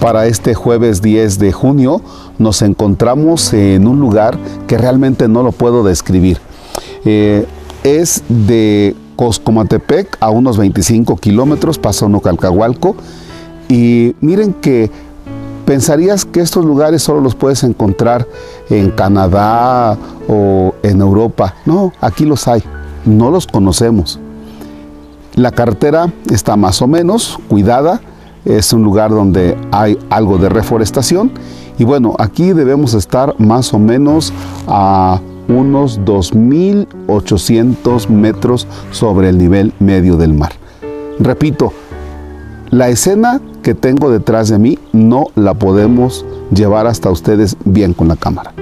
Para este jueves 10 de junio nos encontramos en un lugar que realmente no lo puedo describir. Eh, es de Coscomatepec a unos 25 kilómetros, uno Calcahualco. Y miren que pensarías que estos lugares solo los puedes encontrar en Canadá o en Europa. No, aquí los hay, no los conocemos. La carretera está más o menos cuidada, es un lugar donde hay algo de reforestación y bueno, aquí debemos estar más o menos a unos 2.800 metros sobre el nivel medio del mar. Repito, la escena que tengo detrás de mí no la podemos llevar hasta ustedes bien con la cámara.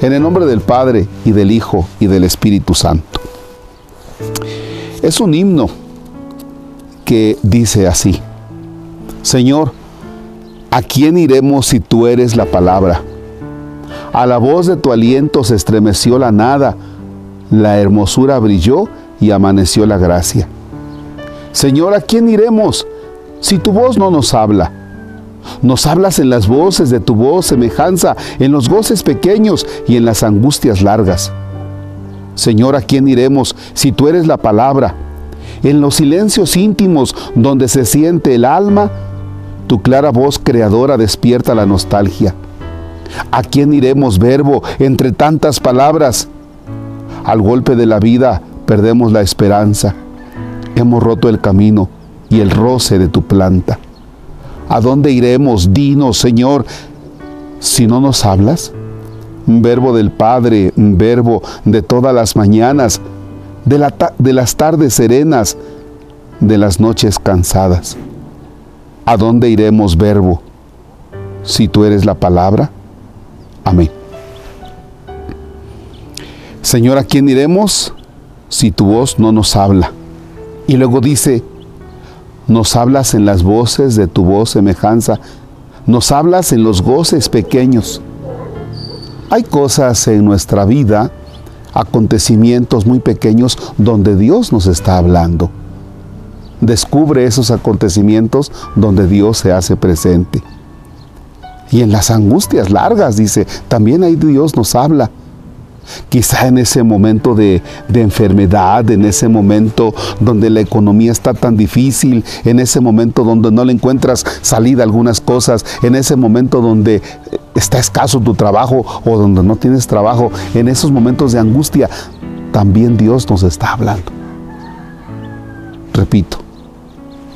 En el nombre del Padre y del Hijo y del Espíritu Santo. Es un himno que dice así. Señor, ¿a quién iremos si tú eres la palabra? A la voz de tu aliento se estremeció la nada, la hermosura brilló y amaneció la gracia. Señor, ¿a quién iremos si tu voz no nos habla? Nos hablas en las voces de tu voz semejanza, en los goces pequeños y en las angustias largas. Señor, ¿a quién iremos si tú eres la palabra? En los silencios íntimos donde se siente el alma, tu clara voz creadora despierta la nostalgia. ¿A quién iremos, verbo, entre tantas palabras? Al golpe de la vida perdemos la esperanza. Hemos roto el camino y el roce de tu planta. ¿A dónde iremos, dinos, Señor, si no nos hablas? Verbo del Padre, verbo de todas las mañanas, de, de las tardes serenas, de las noches cansadas. ¿A dónde iremos, verbo, si tú eres la palabra? Amén. Señor, ¿a quién iremos si tu voz no nos habla? Y luego dice, nos hablas en las voces de tu voz semejanza, nos hablas en los goces pequeños. Hay cosas en nuestra vida, acontecimientos muy pequeños donde Dios nos está hablando. Descubre esos acontecimientos donde Dios se hace presente. Y en las angustias largas, dice, también ahí Dios nos habla. Quizá en ese momento de, de, enfermedad, en ese momento donde la economía está tan difícil, en ese momento donde no le encuentras salida a algunas cosas, en ese momento donde está escaso tu trabajo o donde no tienes trabajo, en esos momentos de angustia, también Dios nos está hablando. Repito,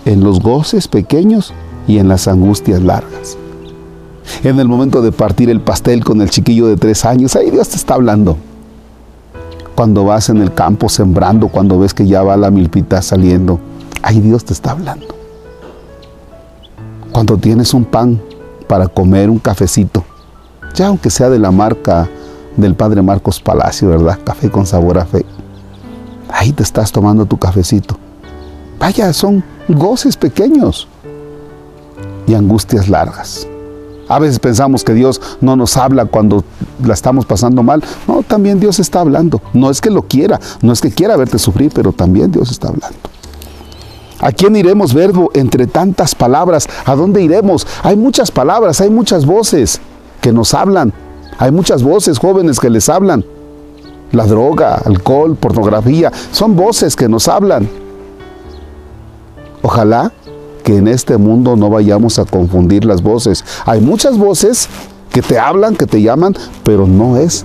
en los goces pequeños y en las angustias largas. En el momento de partir el pastel con el chiquillo de tres años, ahí Dios te está hablando. Cuando vas en el campo sembrando, cuando ves que ya va la milpita saliendo, ahí Dios te está hablando. Cuando tienes un pan para comer, un cafecito, ya aunque sea de la marca del Padre Marcos Palacio, ¿verdad? Café con sabor a fe. Ahí te estás tomando tu cafecito. Vaya, son goces pequeños y angustias largas. A veces pensamos que Dios no nos habla cuando la estamos pasando mal. No, también Dios está hablando. No es que lo quiera, no es que quiera verte sufrir, pero también Dios está hablando. ¿A quién iremos, verbo, entre tantas palabras? ¿A dónde iremos? Hay muchas palabras, hay muchas voces que nos hablan. Hay muchas voces jóvenes que les hablan. La droga, alcohol, pornografía, son voces que nos hablan. Ojalá que en este mundo no vayamos a confundir las voces. Hay muchas voces que te hablan, que te llaman, pero no es,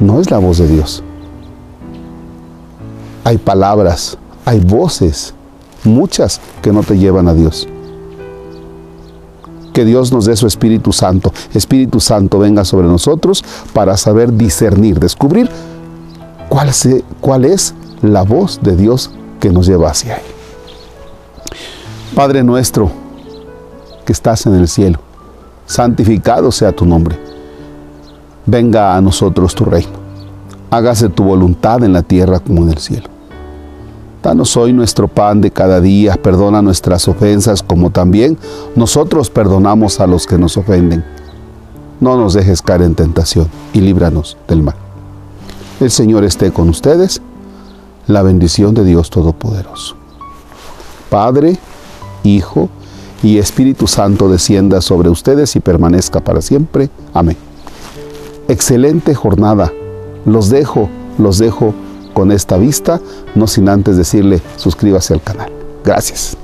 no es la voz de Dios. Hay palabras, hay voces, muchas que no te llevan a Dios. Que Dios nos dé su Espíritu Santo. Espíritu Santo venga sobre nosotros para saber discernir, descubrir cuál, cuál es la voz de Dios que nos lleva hacia Él. Padre nuestro que estás en el cielo, santificado sea tu nombre. Venga a nosotros tu reino. Hágase tu voluntad en la tierra como en el cielo. Danos hoy nuestro pan de cada día, perdona nuestras ofensas como también nosotros perdonamos a los que nos ofenden. No nos dejes caer en tentación y líbranos del mal. El Señor esté con ustedes. La bendición de Dios Todopoderoso. Padre, Hijo y Espíritu Santo descienda sobre ustedes y permanezca para siempre. Amén. Excelente jornada. Los dejo, los dejo con esta vista, no sin antes decirle suscríbase al canal. Gracias.